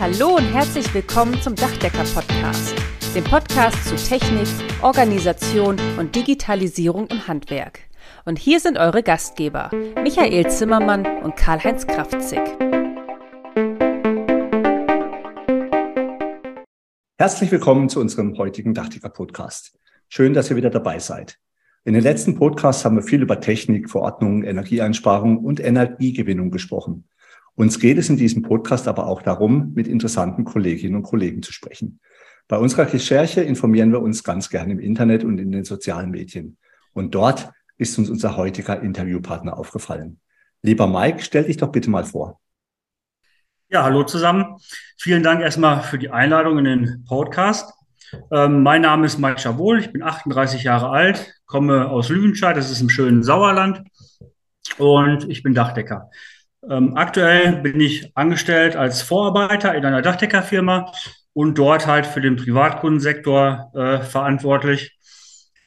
Hallo und herzlich willkommen zum Dachdecker-Podcast, dem Podcast zu Technik, Organisation und Digitalisierung im Handwerk. Und hier sind eure Gastgeber, Michael Zimmermann und Karl-Heinz Kraftzig. Herzlich willkommen zu unserem heutigen Dachdecker-Podcast. Schön, dass ihr wieder dabei seid. In den letzten Podcasts haben wir viel über Technik, Verordnung, Energieeinsparung und Energiegewinnung gesprochen. Uns geht es in diesem Podcast aber auch darum, mit interessanten Kolleginnen und Kollegen zu sprechen. Bei unserer Recherche informieren wir uns ganz gerne im Internet und in den sozialen Medien. Und dort ist uns unser heutiger Interviewpartner aufgefallen. Lieber Mike, stell dich doch bitte mal vor. Ja, hallo zusammen. Vielen Dank erstmal für die Einladung in den Podcast. Ähm, mein Name ist Mike Schabol, ich bin 38 Jahre alt, komme aus Lüdenscheid, das ist im schönen Sauerland und ich bin Dachdecker. Ähm, aktuell bin ich angestellt als Vorarbeiter in einer Dachdeckerfirma und dort halt für den Privatkundensektor äh, verantwortlich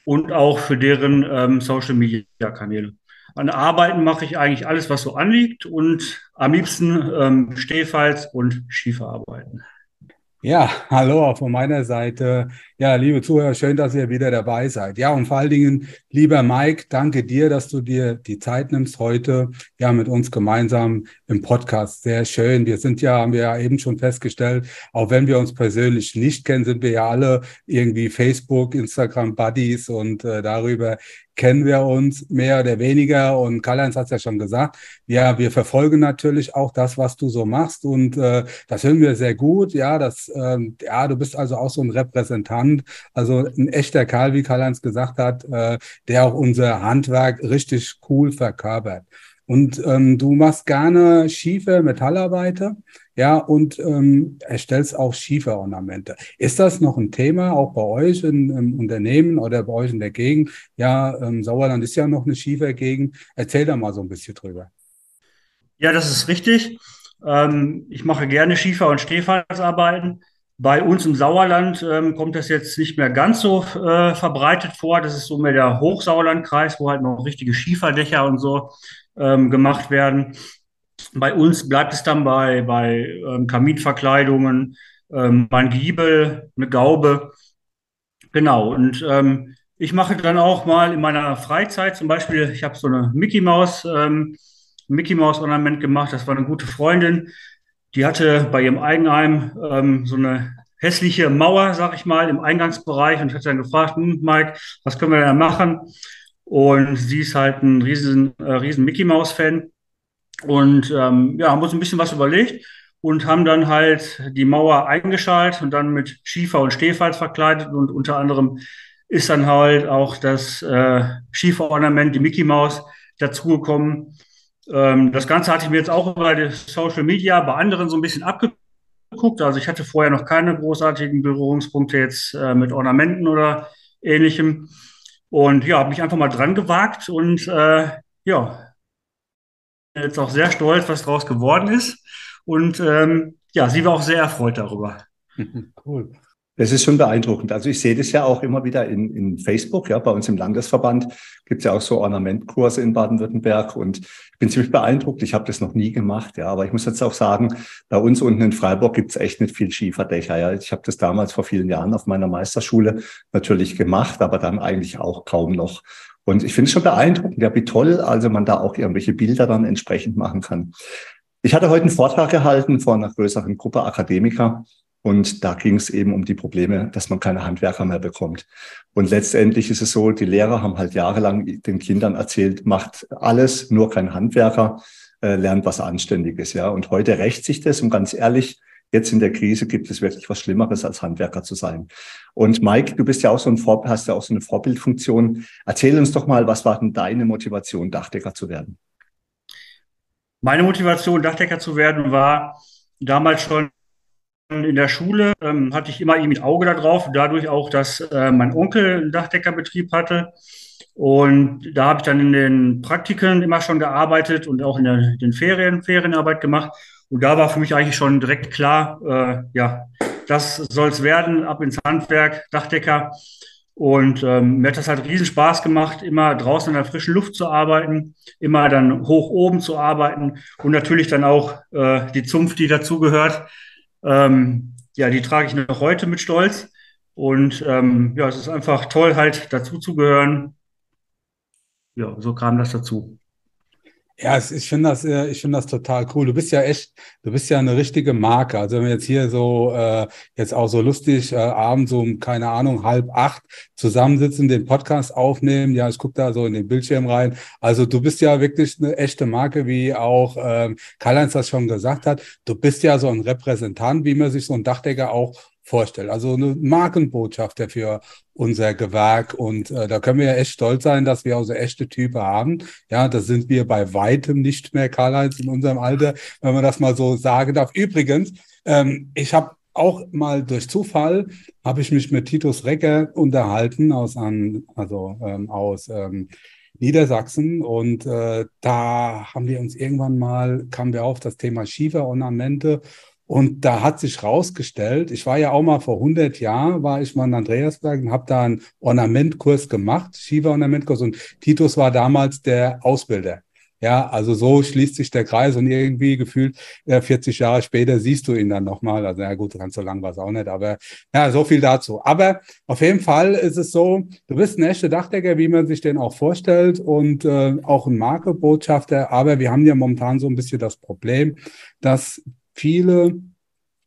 und auch für deren ähm, Social Media Kanäle. An Arbeiten mache ich eigentlich alles, was so anliegt und am liebsten ähm, Stehfalls und Schieferarbeiten. Ja, hallo von meiner Seite. Ja, liebe Zuhörer, schön, dass ihr wieder dabei seid. Ja, und vor allen Dingen, lieber Mike, danke dir, dass du dir die Zeit nimmst heute, ja, mit uns gemeinsam im Podcast. Sehr schön. Wir sind ja, haben wir ja eben schon festgestellt, auch wenn wir uns persönlich nicht kennen, sind wir ja alle irgendwie Facebook, Instagram Buddies und äh, darüber kennen wir uns mehr oder weniger und Karl-Heinz hat es ja schon gesagt, ja, wir verfolgen natürlich auch das, was du so machst und äh, das hören wir sehr gut, ja, das, äh, ja, du bist also auch so ein Repräsentant, also ein echter Karl, wie Karl-Heinz gesagt hat, äh, der auch unser Handwerk richtig cool verkörpert. Und ähm, du machst gerne schiefe Metallarbeiter, ja, und ähm, erstellst auch Schieferornamente. Ist das noch ein Thema auch bei euch in, im Unternehmen oder bei euch in der Gegend? Ja, ähm, Sauerland ist ja noch eine Schiefergegend. Erzähl da mal so ein bisschen drüber. Ja, das ist richtig. Ähm, ich mache gerne Schiefer- und Stehfallsarbeiten. Bei uns im Sauerland ähm, kommt das jetzt nicht mehr ganz so äh, verbreitet vor. Das ist so mehr der Hochsauerlandkreis, wo halt noch richtige Schieferdächer und so ähm, gemacht werden. Bei uns bleibt es dann bei, bei ähm, Kaminverkleidungen, ähm, ein Giebel, eine Gaube. Genau. Und ähm, ich mache dann auch mal in meiner Freizeit zum Beispiel, ich habe so eine Mickey Maus, ähm, Mickey Maus Ornament gemacht. Das war eine gute Freundin. Die hatte bei ihrem Eigenheim ähm, so eine hässliche Mauer, sag ich mal, im Eingangsbereich und hat dann gefragt, hm, Mike, was können wir da machen? Und sie ist halt ein riesen, äh, riesen Mickey Mouse Fan. Und ähm, ja, haben uns ein bisschen was überlegt und haben dann halt die Mauer eingeschaltet und dann mit Schiefer und Stehfalz verkleidet und unter anderem ist dann halt auch das äh, Schieferornament, die Mickey Mouse, dazugekommen. Ähm, das Ganze hatte ich mir jetzt auch über die Social Media bei anderen so ein bisschen abgeguckt. Also ich hatte vorher noch keine großartigen Berührungspunkte jetzt äh, mit Ornamenten oder ähnlichem. Und ja, habe mich einfach mal dran gewagt und äh, ja, jetzt auch sehr stolz, was daraus geworden ist. Und ähm, ja, sie war auch sehr erfreut darüber. Cool. Das ist schon beeindruckend. Also ich sehe das ja auch immer wieder in, in Facebook, ja, bei uns im Landesverband gibt es ja auch so Ornamentkurse in Baden-Württemberg und ich bin ziemlich beeindruckt. Ich habe das noch nie gemacht, ja, aber ich muss jetzt auch sagen, bei uns unten in Freiburg gibt es echt nicht viel Schieferdächer. Ja. Ich habe das damals vor vielen Jahren auf meiner Meisterschule natürlich gemacht, aber dann eigentlich auch kaum noch. Und ich finde es schon beeindruckend, ja, wie toll, also man da auch irgendwelche Bilder dann entsprechend machen kann. Ich hatte heute einen Vortrag gehalten vor einer größeren Gruppe Akademiker und da ging es eben um die Probleme, dass man keine Handwerker mehr bekommt. Und letztendlich ist es so, die Lehrer haben halt jahrelang den Kindern erzählt, macht alles, nur kein Handwerker, äh, lernt was Anständiges. Ja. Und heute rächt sich das. Und ganz ehrlich, jetzt in der Krise gibt es wirklich was Schlimmeres, als Handwerker zu sein. Und Mike, du bist ja auch so ein Vor hast ja auch so eine Vorbildfunktion. Erzähl uns doch mal, was war denn deine Motivation, Dachdecker zu werden? Meine Motivation, Dachdecker zu werden, war damals schon in der Schule ähm, hatte ich immer irgendwie ein Auge darauf, dadurch auch, dass äh, mein Onkel einen Dachdeckerbetrieb hatte. Und da habe ich dann in den Praktiken immer schon gearbeitet und auch in der, den Ferien, Ferienarbeit gemacht. Und da war für mich eigentlich schon direkt klar, äh, ja, das soll es werden, ab ins Handwerk, Dachdecker. Und ähm, mir hat das halt riesen Spaß gemacht, immer draußen in der frischen Luft zu arbeiten, immer dann hoch oben zu arbeiten und natürlich dann auch äh, die Zunft, die dazugehört Ähm, ja, die trage ich noch heute mit Stolz. Und ähm, ja, es ist einfach toll, halt dazu zu gehören. Ja, so kam das dazu. Ja, ich finde das, äh, ich finde das total cool. Du bist ja echt, du bist ja eine richtige Marke. Also wenn wir jetzt hier so äh, jetzt auch so lustig äh, abends um keine Ahnung halb acht zusammensitzen, den Podcast aufnehmen. Ja, ich gucke da so in den Bildschirm rein. Also du bist ja wirklich eine echte Marke, wie auch ähm, Karl-Heinz das schon gesagt hat. Du bist ja so ein Repräsentant, wie man sich so ein Dachdecker auch vorstellt. Also eine Markenbotschafter für unser Gewerk. Und äh, da können wir ja echt stolz sein, dass wir auch so echte Typen haben. Ja, das sind wir bei weitem nicht mehr, Karl-Heinz, in unserem Alter, wenn man das mal so sagen darf. Übrigens, ähm, ich habe auch mal durch Zufall habe ich mich mit Titus Recker unterhalten aus an, also ähm, aus ähm, Niedersachsen und äh, da haben wir uns irgendwann mal kamen wir auf das Thema Schieferornamente und da hat sich rausgestellt, ich war ja auch mal vor 100 Jahren, war ich mal in Andreasberg und habe da einen Ornamentkurs gemacht, Shiva-Ornamentkurs und Titus war damals der Ausbilder. Ja, also so schließt sich der Kreis und irgendwie gefühlt ja, 40 Jahre später siehst du ihn dann nochmal. Also ja gut, ganz so lang war es auch nicht, aber ja, so viel dazu. Aber auf jeden Fall ist es so, du bist ein echter Dachdecker, wie man sich den auch vorstellt und äh, auch ein Markebotschafter. Aber wir haben ja momentan so ein bisschen das Problem, dass viele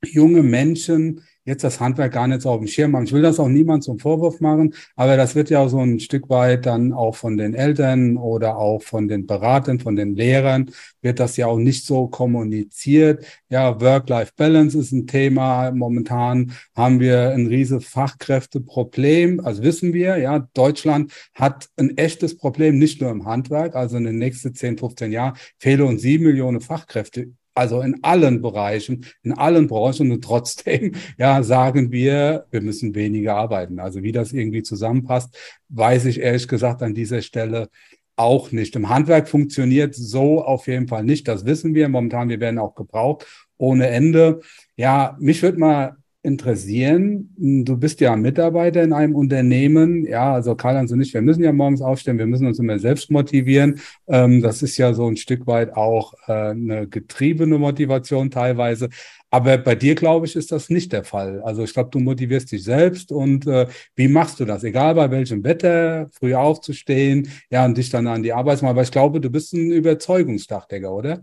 junge Menschen jetzt das Handwerk gar nicht so auf dem Schirm haben. Ich will das auch niemand zum Vorwurf machen, aber das wird ja so ein Stück weit dann auch von den Eltern oder auch von den Beratern, von den Lehrern, wird das ja auch nicht so kommuniziert. Ja, Work-Life-Balance ist ein Thema. Momentan haben wir ein riesiges Fachkräfteproblem. Also wissen wir, ja, Deutschland hat ein echtes Problem, nicht nur im Handwerk. Also in den nächsten 10, 15 Jahren fehlen uns sieben Millionen Fachkräfte also in allen Bereichen, in allen Branchen und trotzdem, ja, sagen wir, wir müssen weniger arbeiten. Also wie das irgendwie zusammenpasst, weiß ich ehrlich gesagt an dieser Stelle auch nicht. Im Handwerk funktioniert so auf jeden Fall nicht. Das wissen wir. Momentan, wir werden auch gebraucht ohne Ende. Ja, mich würde mal interessieren. Du bist ja Mitarbeiter in einem Unternehmen. Ja, also Karl-Heinz und ich, wir müssen ja morgens aufstehen, wir müssen uns immer selbst motivieren. Ähm, das ist ja so ein Stück weit auch äh, eine getriebene Motivation teilweise. Aber bei dir, glaube ich, ist das nicht der Fall. Also ich glaube, du motivierst dich selbst und äh, wie machst du das? Egal bei welchem Wetter, früh aufzustehen, ja, und dich dann an die Arbeit machen. Aber ich glaube, du bist ein Überzeugungsdachdecker, oder?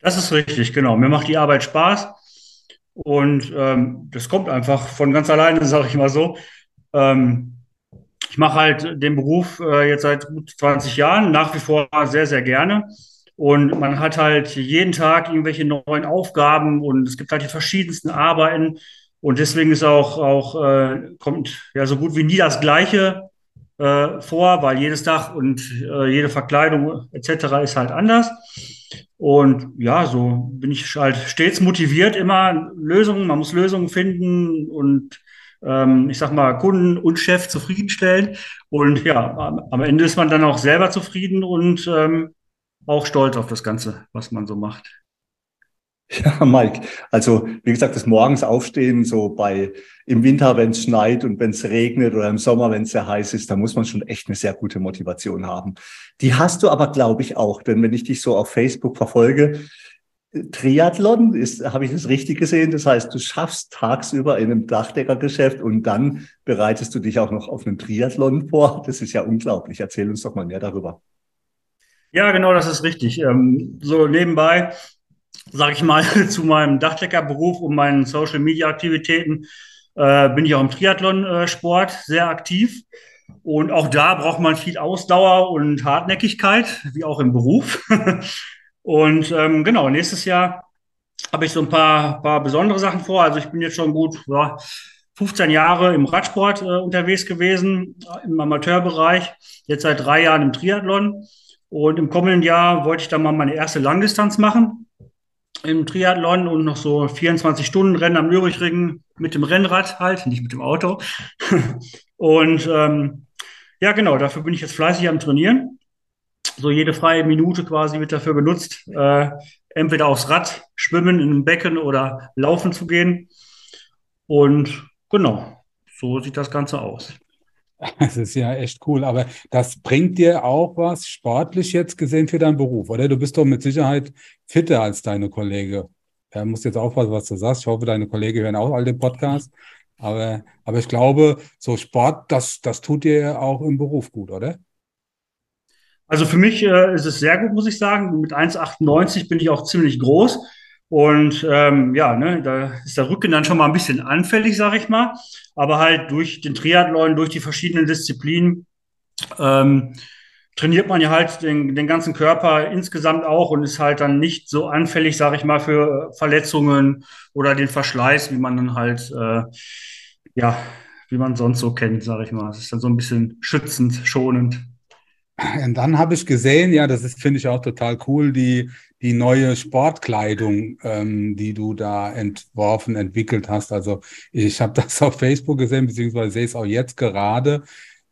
Das ist richtig, genau. Mir macht die Arbeit Spaß. Und ähm, das kommt einfach von ganz alleine, sage ich mal so. Ähm, ich mache halt den Beruf äh, jetzt seit gut 20 Jahren, nach wie vor sehr, sehr gerne. Und man hat halt jeden Tag irgendwelche neuen Aufgaben und es gibt halt die verschiedensten Arbeiten. Und deswegen ist auch, auch äh, kommt ja so gut wie nie das Gleiche äh, vor, weil jedes Dach und äh, jede Verkleidung etc. ist halt anders. Und ja, so bin ich halt stets motiviert, immer Lösungen, man muss Lösungen finden und ähm, ich sag mal, Kunden und Chef zufriedenstellen. Und ja, am Ende ist man dann auch selber zufrieden und ähm, auch stolz auf das Ganze, was man so macht. Ja, Mike. Also, wie gesagt, das morgens aufstehen, so bei im Winter, wenn es schneit und wenn es regnet oder im Sommer, wenn es sehr heiß ist, da muss man schon echt eine sehr gute Motivation haben. Die hast du aber, glaube ich, auch, denn wenn ich dich so auf Facebook verfolge, Triathlon ist, habe ich das richtig gesehen? Das heißt, du schaffst tagsüber in einem Dachdeckergeschäft und dann bereitest du dich auch noch auf einen Triathlon vor. Das ist ja unglaublich. Erzähl uns doch mal mehr darüber. Ja, genau, das ist richtig. Ähm, so nebenbei sage ich mal, zu meinem Dachdeckerberuf und meinen Social-Media-Aktivitäten äh, bin ich auch im Triathlon-Sport sehr aktiv. Und auch da braucht man viel Ausdauer und Hartnäckigkeit, wie auch im Beruf. und ähm, genau, nächstes Jahr habe ich so ein paar, paar besondere Sachen vor. Also ich bin jetzt schon gut ja, 15 Jahre im Radsport äh, unterwegs gewesen, im Amateurbereich, jetzt seit drei Jahren im Triathlon. Und im kommenden Jahr wollte ich dann mal meine erste Langdistanz machen im Triathlon und noch so 24 Stunden Rennen am Nürburgring mit dem Rennrad halt, nicht mit dem Auto. und ähm, ja, genau, dafür bin ich jetzt fleißig am Trainieren. So jede freie Minute quasi wird dafür genutzt, äh, entweder aufs Rad, schwimmen in einem Becken oder laufen zu gehen. Und genau, so sieht das Ganze aus. Das ist ja echt cool, aber das bringt dir auch was sportlich jetzt gesehen für deinen Beruf, oder? Du bist doch mit Sicherheit fitter als deine Kollege äh, musst jetzt aufpassen, was du sagst. Ich hoffe, deine Kollegen hören auch all den Podcast. Aber, aber ich glaube, so Sport, das, das tut dir auch im Beruf gut, oder? Also für mich äh, ist es sehr gut, muss ich sagen. Mit 1,98 bin ich auch ziemlich groß. Und ähm, ja, ne, da ist der Rücken dann schon mal ein bisschen anfällig, sag ich mal. Aber halt durch den Triathlon, durch die verschiedenen Disziplinen ähm, trainiert man ja halt den, den ganzen Körper insgesamt auch und ist halt dann nicht so anfällig, sag ich mal, für Verletzungen oder den Verschleiß, wie man dann halt, äh, ja, wie man sonst so kennt, sag ich mal. Es ist dann so ein bisschen schützend, schonend. Und dann habe ich gesehen, ja, das ist, finde ich auch total cool, die, die neue Sportkleidung, ähm, die du da entworfen, entwickelt hast. Also ich habe das auf Facebook gesehen, beziehungsweise sehe es auch jetzt gerade.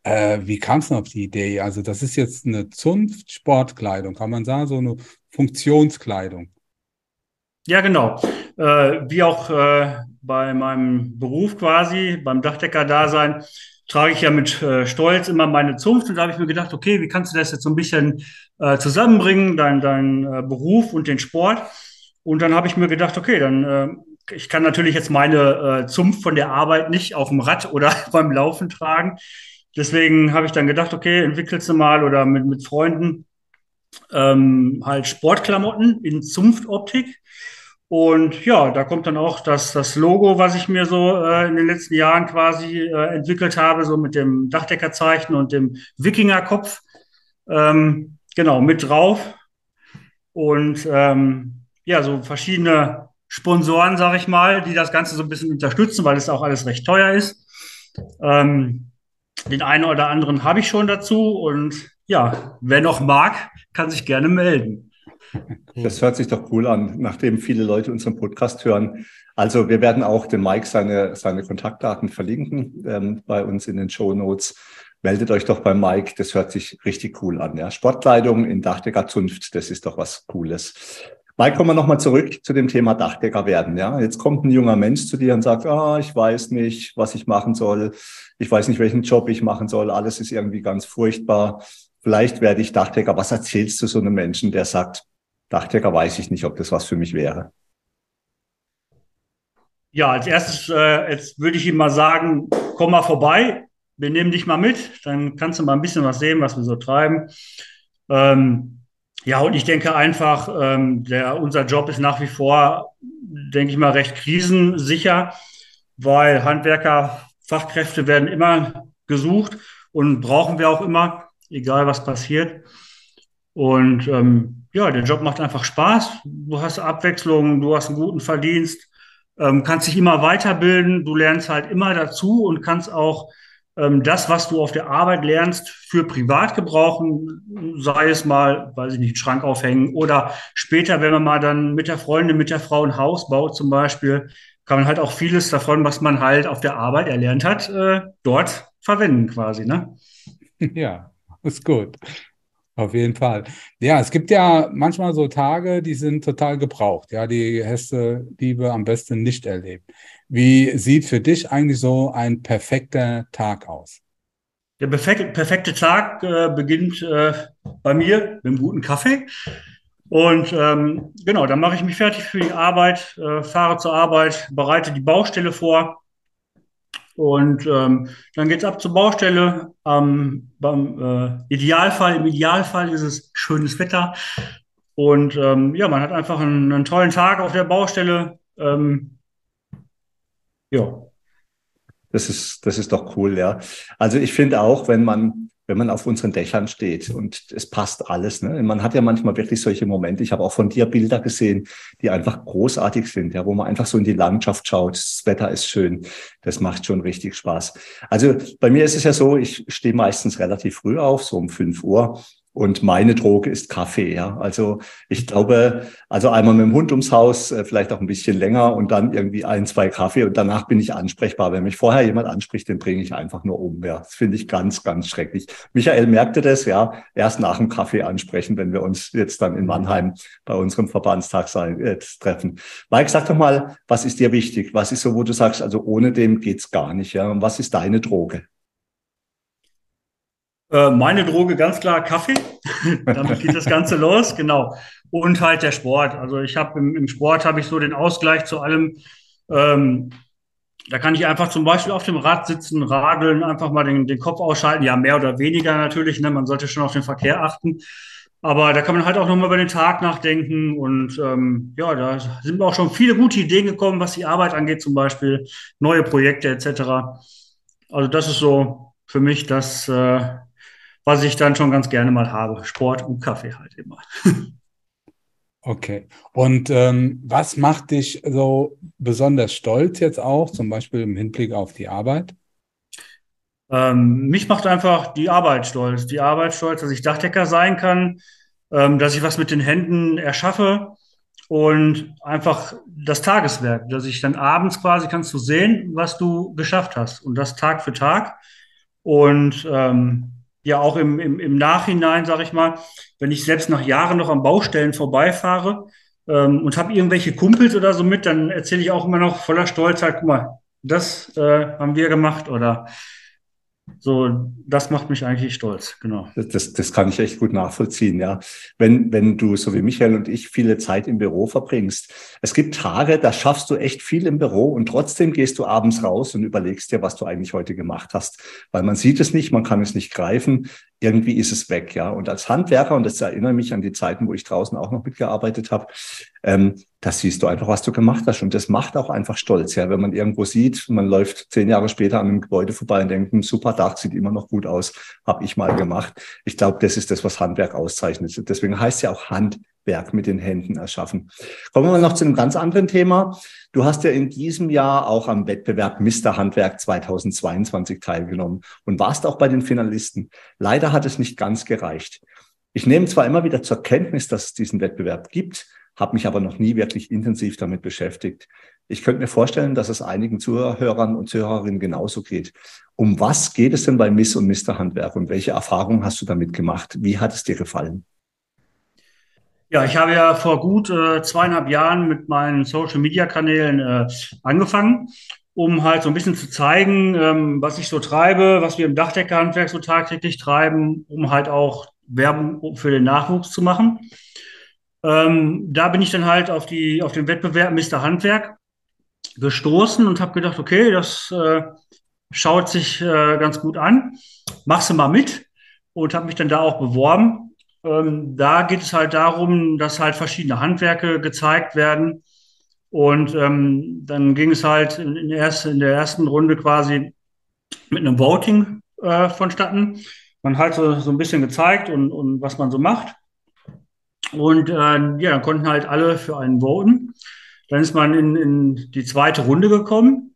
Äh, wie kam es denn auf die Idee? Also das ist jetzt eine Zunft-Sportkleidung, kann man sagen, so eine Funktionskleidung. Ja, genau. Äh, wie auch äh, bei meinem Beruf quasi, beim Dachdecker-Dasein, trage ich ja mit äh, Stolz immer meine Zunft. Und da habe ich mir gedacht, okay, wie kannst du das jetzt so ein bisschen äh, zusammenbringen, dein, dein äh, Beruf und den Sport? Und dann habe ich mir gedacht, okay, dann äh, ich kann natürlich jetzt meine äh, Zunft von der Arbeit nicht auf dem Rad oder beim Laufen tragen. Deswegen habe ich dann gedacht, okay, entwickelst du mal oder mit, mit Freunden ähm, halt Sportklamotten in Zunftoptik. Und ja, da kommt dann auch das, das Logo, was ich mir so äh, in den letzten Jahren quasi äh, entwickelt habe, so mit dem Dachdeckerzeichen und dem Wikingerkopf, ähm, genau, mit drauf. Und ähm, ja, so verschiedene Sponsoren, sage ich mal, die das Ganze so ein bisschen unterstützen, weil es auch alles recht teuer ist. Ähm, den einen oder anderen habe ich schon dazu und ja, wer noch mag, kann sich gerne melden. Das hört sich doch cool an, nachdem viele Leute unseren Podcast hören. Also wir werden auch dem Mike seine, seine Kontaktdaten verlinken ähm, bei uns in den Show Notes. Meldet euch doch bei Mike, das hört sich richtig cool an. Ja. Sportkleidung in Dachdecker Zunft, das ist doch was Cooles. Mike, kommen wir nochmal zurück zu dem Thema Dachdecker werden. Ja, jetzt kommt ein junger Mensch zu dir und sagt, ah, ich weiß nicht, was ich machen soll. Ich weiß nicht, welchen Job ich machen soll. Alles ist irgendwie ganz furchtbar. Vielleicht werde ich Dachdecker. Was erzählst du so einem Menschen, der sagt, Dachdecker weiß ich nicht, ob das was für mich wäre? Ja, als erstes, äh, jetzt würde ich ihm mal sagen, komm mal vorbei, wir nehmen dich mal mit, dann kannst du mal ein bisschen was sehen, was wir so treiben. Ähm, ja, und ich denke einfach, ähm, der, unser Job ist nach wie vor, denke ich mal, recht krisensicher, weil Handwerker, Fachkräfte werden immer gesucht und brauchen wir auch immer, egal was passiert. Und ähm, ja, der Job macht einfach Spaß. Du hast Abwechslung, du hast einen guten Verdienst, ähm, kannst dich immer weiterbilden, du lernst halt immer dazu und kannst auch ähm, das, was du auf der Arbeit lernst, für privat gebrauchen, sei es mal, weiß ich nicht, einen Schrank aufhängen oder später, wenn man mal dann mit der Freundin, mit der Frau ein Haus baut zum Beispiel, kann man halt auch vieles davon, was man halt auf der Arbeit erlernt hat, äh, dort verwenden quasi, ne? Ja, ist gut. Auf jeden Fall. Ja, es gibt ja manchmal so Tage, die sind total gebraucht. Ja, die Heste Liebe am besten nicht erlebt. Wie sieht für dich eigentlich so ein perfekter Tag aus? Der perfekte, perfekte Tag äh, beginnt äh, bei mir mit einem guten Kaffee. Und ähm, genau, dann mache ich mich fertig für die Arbeit, äh, fahre zur Arbeit, bereite die Baustelle vor und ähm, dann geht's ab zur Baustelle. Ähm, beim äh, Idealfall, im Idealfall ist es schönes Wetter. Und ähm, ja, man hat einfach einen, einen tollen Tag auf der Baustelle. Ähm, ja. Das ist, das ist doch cool, ja. Also ich finde auch, wenn man wenn man auf unseren Dächern steht und es passt alles. Ne? Man hat ja manchmal wirklich solche Momente. Ich habe auch von dir Bilder gesehen, die einfach großartig sind, ja, wo man einfach so in die Landschaft schaut. Das Wetter ist schön. Das macht schon richtig Spaß. Also bei mir ist es ja so, ich stehe meistens relativ früh auf, so um fünf Uhr und meine Droge ist Kaffee, ja. Also ich glaube, also einmal mit dem Hund ums Haus, äh, vielleicht auch ein bisschen länger und dann irgendwie ein, zwei Kaffee und danach bin ich ansprechbar. Wenn mich vorher jemand anspricht, den bringe ich einfach nur um. Ja, das finde ich ganz, ganz schrecklich. Michael merkte das, ja, erst nach dem Kaffee ansprechen, wenn wir uns jetzt dann in Mannheim bei unserem Verbandstag sein, äh, treffen. Mike, sag doch mal, was ist dir wichtig? Was ist so, wo du sagst, also ohne dem geht's gar nicht, ja? Und was ist deine Droge? Äh, meine Droge ganz klar Kaffee. Damit geht das Ganze los, genau. Und halt der Sport. Also ich habe im, im, Sport habe ich so den Ausgleich zu allem. Ähm, da kann ich einfach zum Beispiel auf dem Rad sitzen, radeln, einfach mal den, den Kopf ausschalten. Ja, mehr oder weniger natürlich. Ne? Man sollte schon auf den Verkehr achten. Aber da kann man halt auch nochmal über den Tag nachdenken. Und ähm, ja, da sind auch schon viele gute Ideen gekommen, was die Arbeit angeht, zum Beispiel neue Projekte etc. Also das ist so für mich das, äh, was ich dann schon ganz gerne mal habe. Sport und Kaffee halt immer. Okay. Und ähm, was macht dich so besonders stolz jetzt auch, zum Beispiel im Hinblick auf die Arbeit? Ähm, mich macht einfach die Arbeit stolz. Die Arbeit stolz, dass ich Dachdecker sein kann, ähm, dass ich was mit den Händen erschaffe und einfach das Tageswerk, dass ich dann abends quasi kannst du sehen, was du geschafft hast und das Tag für Tag. Und ähm, ja auch im, im, im Nachhinein, sage ich mal, wenn ich selbst nach Jahren noch an Baustellen vorbeifahre ähm, und habe irgendwelche Kumpels oder so mit, dann erzähle ich auch immer noch voller Stolzheit, guck mal, das äh, haben wir gemacht oder so, das macht mich eigentlich stolz, genau. Das, das kann ich echt gut nachvollziehen, ja. Wenn, wenn du, so wie Michael und ich, viele Zeit im Büro verbringst. Es gibt Tage, da schaffst du echt viel im Büro und trotzdem gehst du abends raus und überlegst dir, was du eigentlich heute gemacht hast. Weil man sieht es nicht, man kann es nicht greifen irgendwie ist es weg, ja. Und als Handwerker, und das erinnert mich an die Zeiten, wo ich draußen auch noch mitgearbeitet habe, ähm, das siehst du einfach, was du gemacht hast. Und das macht auch einfach stolz, ja. Wenn man irgendwo sieht, man läuft zehn Jahre später an einem Gebäude vorbei und denkt, ein super Dach sieht immer noch gut aus, habe ich mal gemacht. Ich glaube, das ist das, was Handwerk auszeichnet. Deswegen heißt ja auch Handwerk mit den Händen erschaffen. Kommen wir mal noch zu einem ganz anderen Thema. Du hast ja in diesem Jahr auch am Wettbewerb Mr. Handwerk 2022 teilgenommen und warst auch bei den Finalisten. Leider hat es nicht ganz gereicht. Ich nehme zwar immer wieder zur Kenntnis, dass es diesen Wettbewerb gibt, habe mich aber noch nie wirklich intensiv damit beschäftigt. Ich könnte mir vorstellen, dass es einigen Zuhörern und Zuhörerinnen genauso geht. Um was geht es denn bei Miss und Mr. Handwerk und welche Erfahrungen hast du damit gemacht? Wie hat es dir gefallen? Ja, ich habe ja vor gut äh, zweieinhalb Jahren mit meinen Social-Media-Kanälen äh, angefangen, um halt so ein bisschen zu zeigen, ähm, was ich so treibe, was wir im Dachdeckerhandwerk so tagtäglich treiben, um halt auch Werbung für den Nachwuchs zu machen. Ähm, da bin ich dann halt auf, die, auf den Wettbewerb Mr. Handwerk gestoßen und habe gedacht, okay, das äh, schaut sich äh, ganz gut an, machst du mal mit und habe mich dann da auch beworben ähm, da geht es halt darum, dass halt verschiedene Handwerke gezeigt werden. Und ähm, dann ging es halt in, in, erst, in, der ersten Runde quasi mit einem Voting äh, vonstatten. Man hat so, so ein bisschen gezeigt und, und was man so macht. Und äh, ja, dann konnten halt alle für einen voten. Dann ist man in, in die zweite Runde gekommen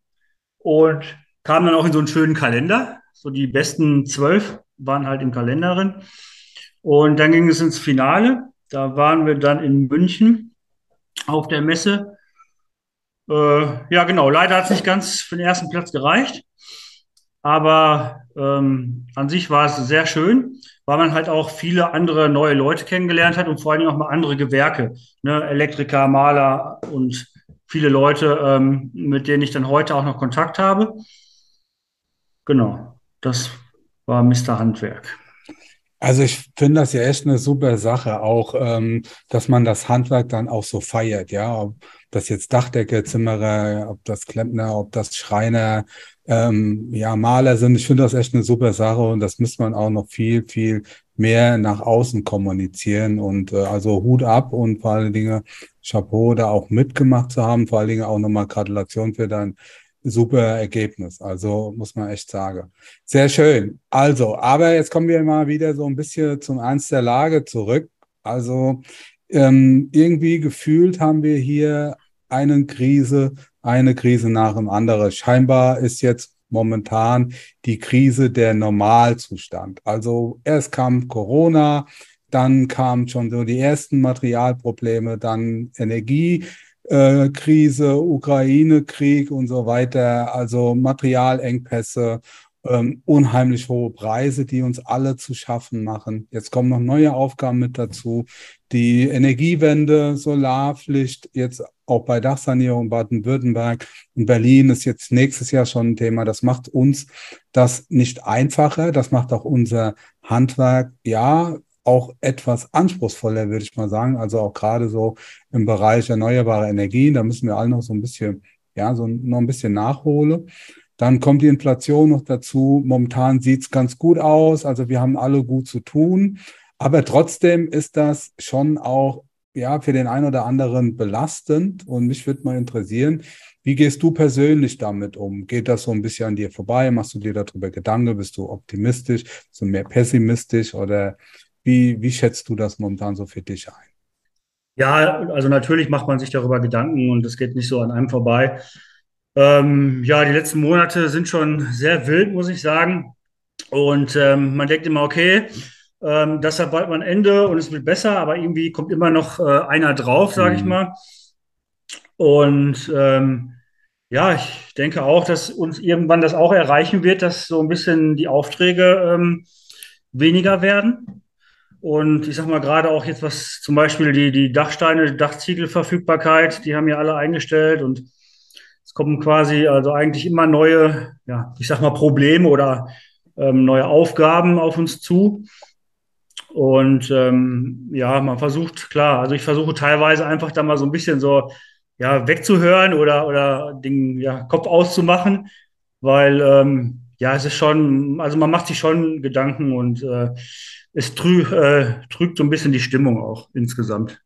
und kam dann auch in so einen schönen Kalender. So die besten zwölf waren halt im Kalender drin. Und dann ging es ins Finale. Da waren wir dann in München auf der Messe. Äh, ja, genau. Leider hat es nicht ganz für den ersten Platz gereicht. Aber ähm, an sich war es sehr schön, weil man halt auch viele andere neue Leute kennengelernt hat und vor allen Dingen auch mal andere Gewerke. Ne? Elektriker, Maler und viele Leute, ähm, mit denen ich dann heute auch noch Kontakt habe. Genau, das war Mr. Handwerk. Also ich finde das ja echt eine super Sache, auch ähm, dass man das Handwerk dann auch so feiert, ja. Ob das jetzt Dachdecker, Zimmerer, ob das Klempner, ob das Schreiner, ähm, ja, Maler sind. Ich finde das echt eine super Sache und das müsste man auch noch viel, viel mehr nach außen kommunizieren. Und äh, also Hut ab und vor allen Dingen Chapeau, da auch mitgemacht zu haben. Vor allen Dingen auch nochmal Gratulation für dein super Ergebnis. Also muss man echt sagen. Sehr schön. Also, aber jetzt kommen wir mal wieder so ein bisschen zum Ernst der Lage zurück. Also ähm, irgendwie gefühlt haben wir hier eine Krise, eine Krise nach dem anderen. Scheinbar ist jetzt momentan die Krise der Normalzustand. Also erst kam Corona, dann kamen schon so die ersten Materialprobleme, dann Energie äh, Krise, Ukraine-Krieg und so weiter, also Materialengpässe, ähm, unheimlich hohe Preise, die uns alle zu schaffen machen. Jetzt kommen noch neue Aufgaben mit dazu. Die Energiewende, Solarpflicht, jetzt auch bei Dachsanierung Baden-Württemberg und Berlin ist jetzt nächstes Jahr schon ein Thema. Das macht uns das nicht einfacher. Das macht auch unser Handwerk, ja, auch etwas anspruchsvoller, würde ich mal sagen. Also auch gerade so im Bereich erneuerbare Energien, da müssen wir alle noch so ein bisschen, ja, so noch ein bisschen nachholen. Dann kommt die Inflation noch dazu. Momentan sieht's ganz gut aus. Also wir haben alle gut zu tun. Aber trotzdem ist das schon auch ja für den einen oder anderen belastend. Und mich würde mal interessieren, wie gehst du persönlich damit um? Geht das so ein bisschen an dir vorbei? Machst du dir darüber Gedanken? Bist du optimistisch? Bist du mehr pessimistisch? Oder wie, wie schätzt du das momentan so für dich ein? Ja, also natürlich macht man sich darüber Gedanken und es geht nicht so an einem vorbei. Ähm, ja, die letzten Monate sind schon sehr wild, muss ich sagen. Und ähm, man denkt immer, okay, ähm, das hat bald mal ein Ende und es wird besser, aber irgendwie kommt immer noch äh, einer drauf, sage ich mhm. mal. Und ähm, ja, ich denke auch, dass uns irgendwann das auch erreichen wird, dass so ein bisschen die Aufträge ähm, weniger werden. Und ich sag mal gerade auch jetzt, was zum Beispiel die, die Dachsteine, Dachziegelverfügbarkeit, die haben ja alle eingestellt und es kommen quasi also eigentlich immer neue, ja, ich sag mal Probleme oder ähm, neue Aufgaben auf uns zu. Und ähm, ja, man versucht, klar, also ich versuche teilweise einfach da mal so ein bisschen so, ja, wegzuhören oder, oder den ja, Kopf auszumachen, weil ähm, ja, es ist schon, also man macht sich schon Gedanken und äh, es trü äh, trügt so ein bisschen die Stimmung auch insgesamt.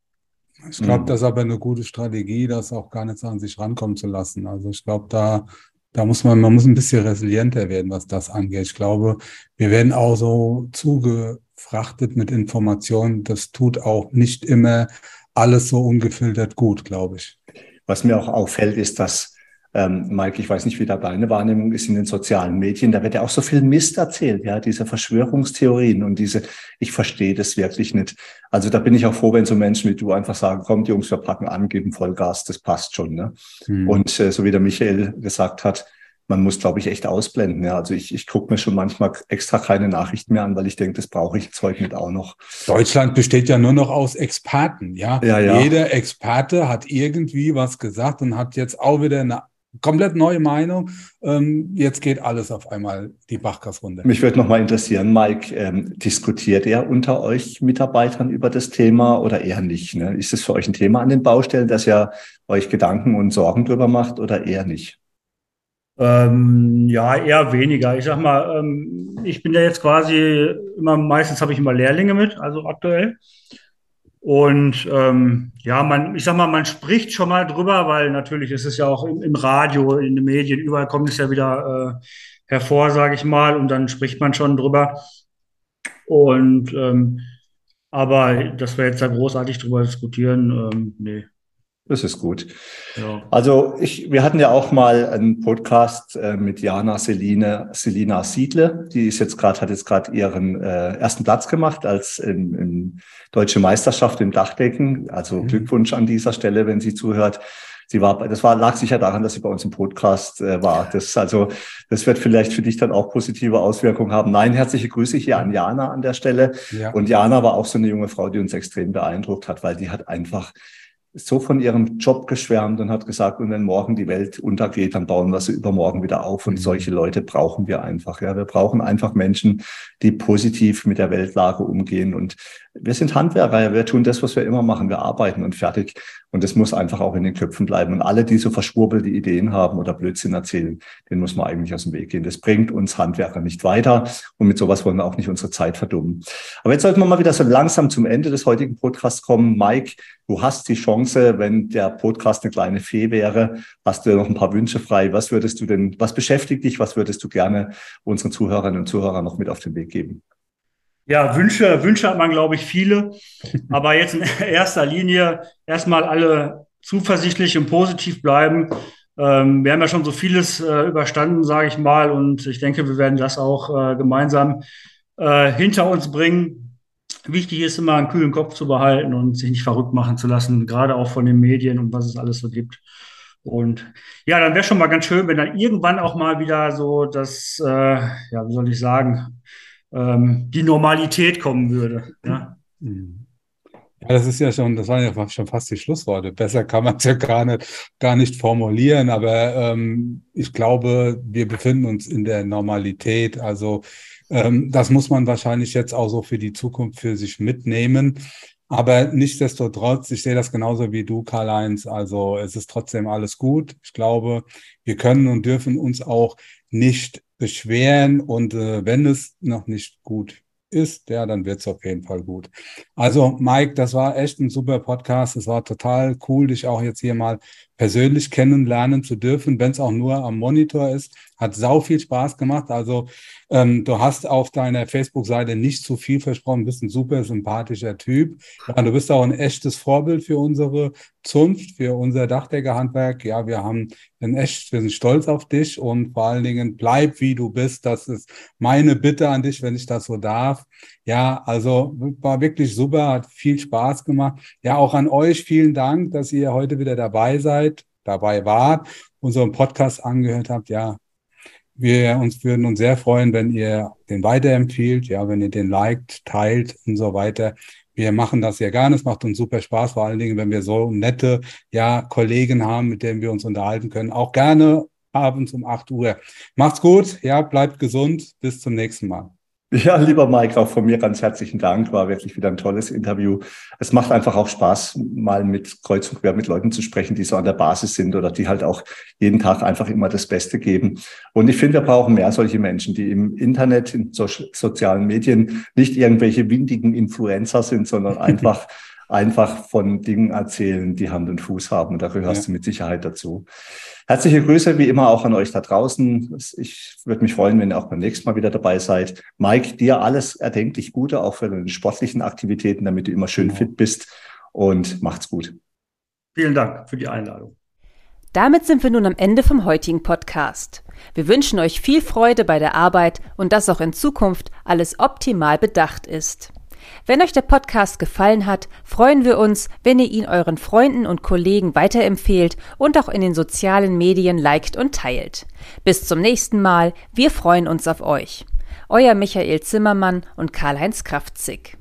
Ich glaube, mhm. das ist aber eine gute Strategie, das auch gar nicht so an sich rankommen zu lassen. Also ich glaube, da, da muss man, man muss ein bisschen resilienter werden, was das angeht. Ich glaube, wir werden auch so zugefrachtet mit Informationen. Das tut auch nicht immer alles so ungefiltert gut, glaube ich. Was mir auch auffällt, ist, dass ähm, Mike, ich weiß nicht, wie da deine Wahrnehmung ist in den sozialen Medien. Da wird ja auch so viel Mist erzählt, ja, diese Verschwörungstheorien und diese, ich verstehe das wirklich nicht. Also da bin ich auch froh, wenn so Menschen wie du einfach sagen, kommt Jungs, wir packen an, geben Vollgas, das passt schon. Ne? Mhm. Und äh, so wie der Michael gesagt hat, man muss, glaube ich, echt ausblenden. Ja, also ich, ich gucke mir schon manchmal extra keine Nachrichten mehr an, weil ich denke, das brauche ich jetzt heute nicht auch noch. Deutschland besteht ja nur noch aus Experten. Ja? Ja, ja. Jeder Experte hat irgendwie was gesagt und hat jetzt auch wieder eine komplett neue Meinung. Ähm, jetzt geht alles auf einmal die Bachgas runter. Mich würde noch mal interessieren, Mike, ähm, diskutiert ihr unter euch Mitarbeitern über das Thema oder eher nicht? Ne? Ist es für euch ein Thema an den Baustellen, dass ihr euch Gedanken und Sorgen drüber macht oder eher nicht? Ähm, ja, eher weniger. Ich sag mal, ähm, ich bin ja jetzt quasi immer, meistens habe ich immer Lehrlinge mit, also aktuell. Und ähm, ja, man, ich sag mal, man spricht schon mal drüber, weil natürlich ist es ja auch im, im Radio, in den Medien, überall kommt es ja wieder äh, hervor, sage ich mal, und dann spricht man schon drüber. Und ähm, aber dass wir jetzt da großartig drüber diskutieren, ähm, nee. Das ist gut. Ja. Also ich, wir hatten ja auch mal einen Podcast äh, mit Jana Selina, Selina Siedle. Die ist jetzt gerade, hat jetzt gerade ihren äh, ersten Platz gemacht als in, in Deutsche Meisterschaft im Dachdecken. Also mhm. Glückwunsch an dieser Stelle, wenn sie zuhört. Sie war, das war, lag sicher daran, dass sie bei uns im Podcast äh, war. Das, also, das wird vielleicht für dich dann auch positive Auswirkungen haben. Nein, herzliche Grüße hier an Jana an der Stelle. Ja. Und Jana war auch so eine junge Frau, die uns extrem beeindruckt hat, weil die hat einfach so von ihrem Job geschwärmt und hat gesagt, und wenn morgen die Welt untergeht, dann bauen wir sie übermorgen wieder auf. Und mhm. solche Leute brauchen wir einfach. Ja, wir brauchen einfach Menschen, die positiv mit der Weltlage umgehen. Und wir sind Handwerker. Wir tun das, was wir immer machen. Wir arbeiten und fertig. Und das muss einfach auch in den Köpfen bleiben. Und alle, die so verschwurbelte Ideen haben oder Blödsinn erzählen, den muss man eigentlich aus dem Weg gehen. Das bringt uns Handwerker nicht weiter. Und mit sowas wollen wir auch nicht unsere Zeit verdummen. Aber jetzt sollten wir mal wieder so langsam zum Ende des heutigen Podcasts kommen. Mike, du hast die Chance, wenn der Podcast eine kleine Fee wäre, hast du noch ein paar Wünsche frei. Was würdest du denn, was beschäftigt dich? Was würdest du gerne unseren Zuhörerinnen und Zuhörern noch mit auf den Weg geben? Ja, Wünsche, Wünsche hat man, glaube ich, viele. Aber jetzt in erster Linie erstmal alle zuversichtlich und positiv bleiben. Ähm, wir haben ja schon so vieles äh, überstanden, sage ich mal, und ich denke, wir werden das auch äh, gemeinsam äh, hinter uns bringen. Wichtig ist immer einen kühlen Kopf zu behalten und sich nicht verrückt machen zu lassen, gerade auch von den Medien und was es alles so gibt. Und ja, dann wäre schon mal ganz schön, wenn dann irgendwann auch mal wieder so das, äh, ja, wie soll ich sagen, ähm, die Normalität kommen würde. Ja? Mhm. Ja, das ist ja schon, das waren ja schon fast die Schlussworte. Besser kann man es ja gar nicht, gar nicht formulieren, aber ähm, ich glaube, wir befinden uns in der Normalität. Also ähm, das muss man wahrscheinlich jetzt auch so für die Zukunft für sich mitnehmen. Aber nichtsdestotrotz, ich sehe das genauso wie du, Karl-Heinz. Also es ist trotzdem alles gut. Ich glaube, wir können und dürfen uns auch nicht beschweren. Und äh, wenn es noch nicht gut ist, ja, dann wird es auf jeden Fall gut. Also, Mike, das war echt ein super Podcast. Es war total cool, dich auch jetzt hier mal persönlich kennenlernen zu dürfen, wenn es auch nur am Monitor ist. Hat sau viel Spaß gemacht. Also ähm, du hast auf deiner Facebook-Seite nicht zu viel versprochen, bist ein super sympathischer Typ. Ja, du bist auch ein echtes Vorbild für unsere Zunft, für unser Dachdeckerhandwerk. Ja, wir haben ein echt, wir sind stolz auf dich und vor allen Dingen bleib wie du bist. Das ist meine Bitte an dich, wenn ich das so darf. Ja, also war wirklich super, hat viel Spaß gemacht. Ja, auch an euch vielen Dank, dass ihr heute wieder dabei seid, dabei wart, unseren Podcast angehört habt. Ja, wir uns würden uns sehr freuen, wenn ihr den weiterempfiehlt, ja, wenn ihr den liked, teilt und so weiter. Wir machen das sehr gerne. Es macht uns super Spaß, vor allen Dingen, wenn wir so nette, ja, Kollegen haben, mit denen wir uns unterhalten können. Auch gerne abends um 8 Uhr. Macht's gut, ja, bleibt gesund. Bis zum nächsten Mal. Ja, lieber Mike, auch von mir ganz herzlichen Dank. War wirklich wieder ein tolles Interview. Es macht einfach auch Spaß, mal mit Kreuz und Quer mit Leuten zu sprechen, die so an der Basis sind oder die halt auch jeden Tag einfach immer das Beste geben. Und ich finde, wir brauchen mehr solche Menschen, die im Internet, in so sozialen Medien nicht irgendwelche windigen Influencer sind, sondern einfach einfach von Dingen erzählen, die Hand und Fuß haben. Und da gehörst ja. du mit Sicherheit dazu. Herzliche Grüße wie immer auch an euch da draußen. Ich würde mich freuen, wenn ihr auch beim nächsten Mal wieder dabei seid. Mike, dir alles erdenklich Gute, auch für deine sportlichen Aktivitäten, damit du immer schön genau. fit bist und macht's gut. Vielen Dank für die Einladung. Damit sind wir nun am Ende vom heutigen Podcast. Wir wünschen euch viel Freude bei der Arbeit und dass auch in Zukunft alles optimal bedacht ist. Wenn euch der Podcast gefallen hat, freuen wir uns, wenn ihr ihn euren Freunden und Kollegen weiterempfehlt und auch in den sozialen Medien liked und teilt. Bis zum nächsten Mal, wir freuen uns auf euch. Euer Michael Zimmermann und Karl-Heinz Kraftzig.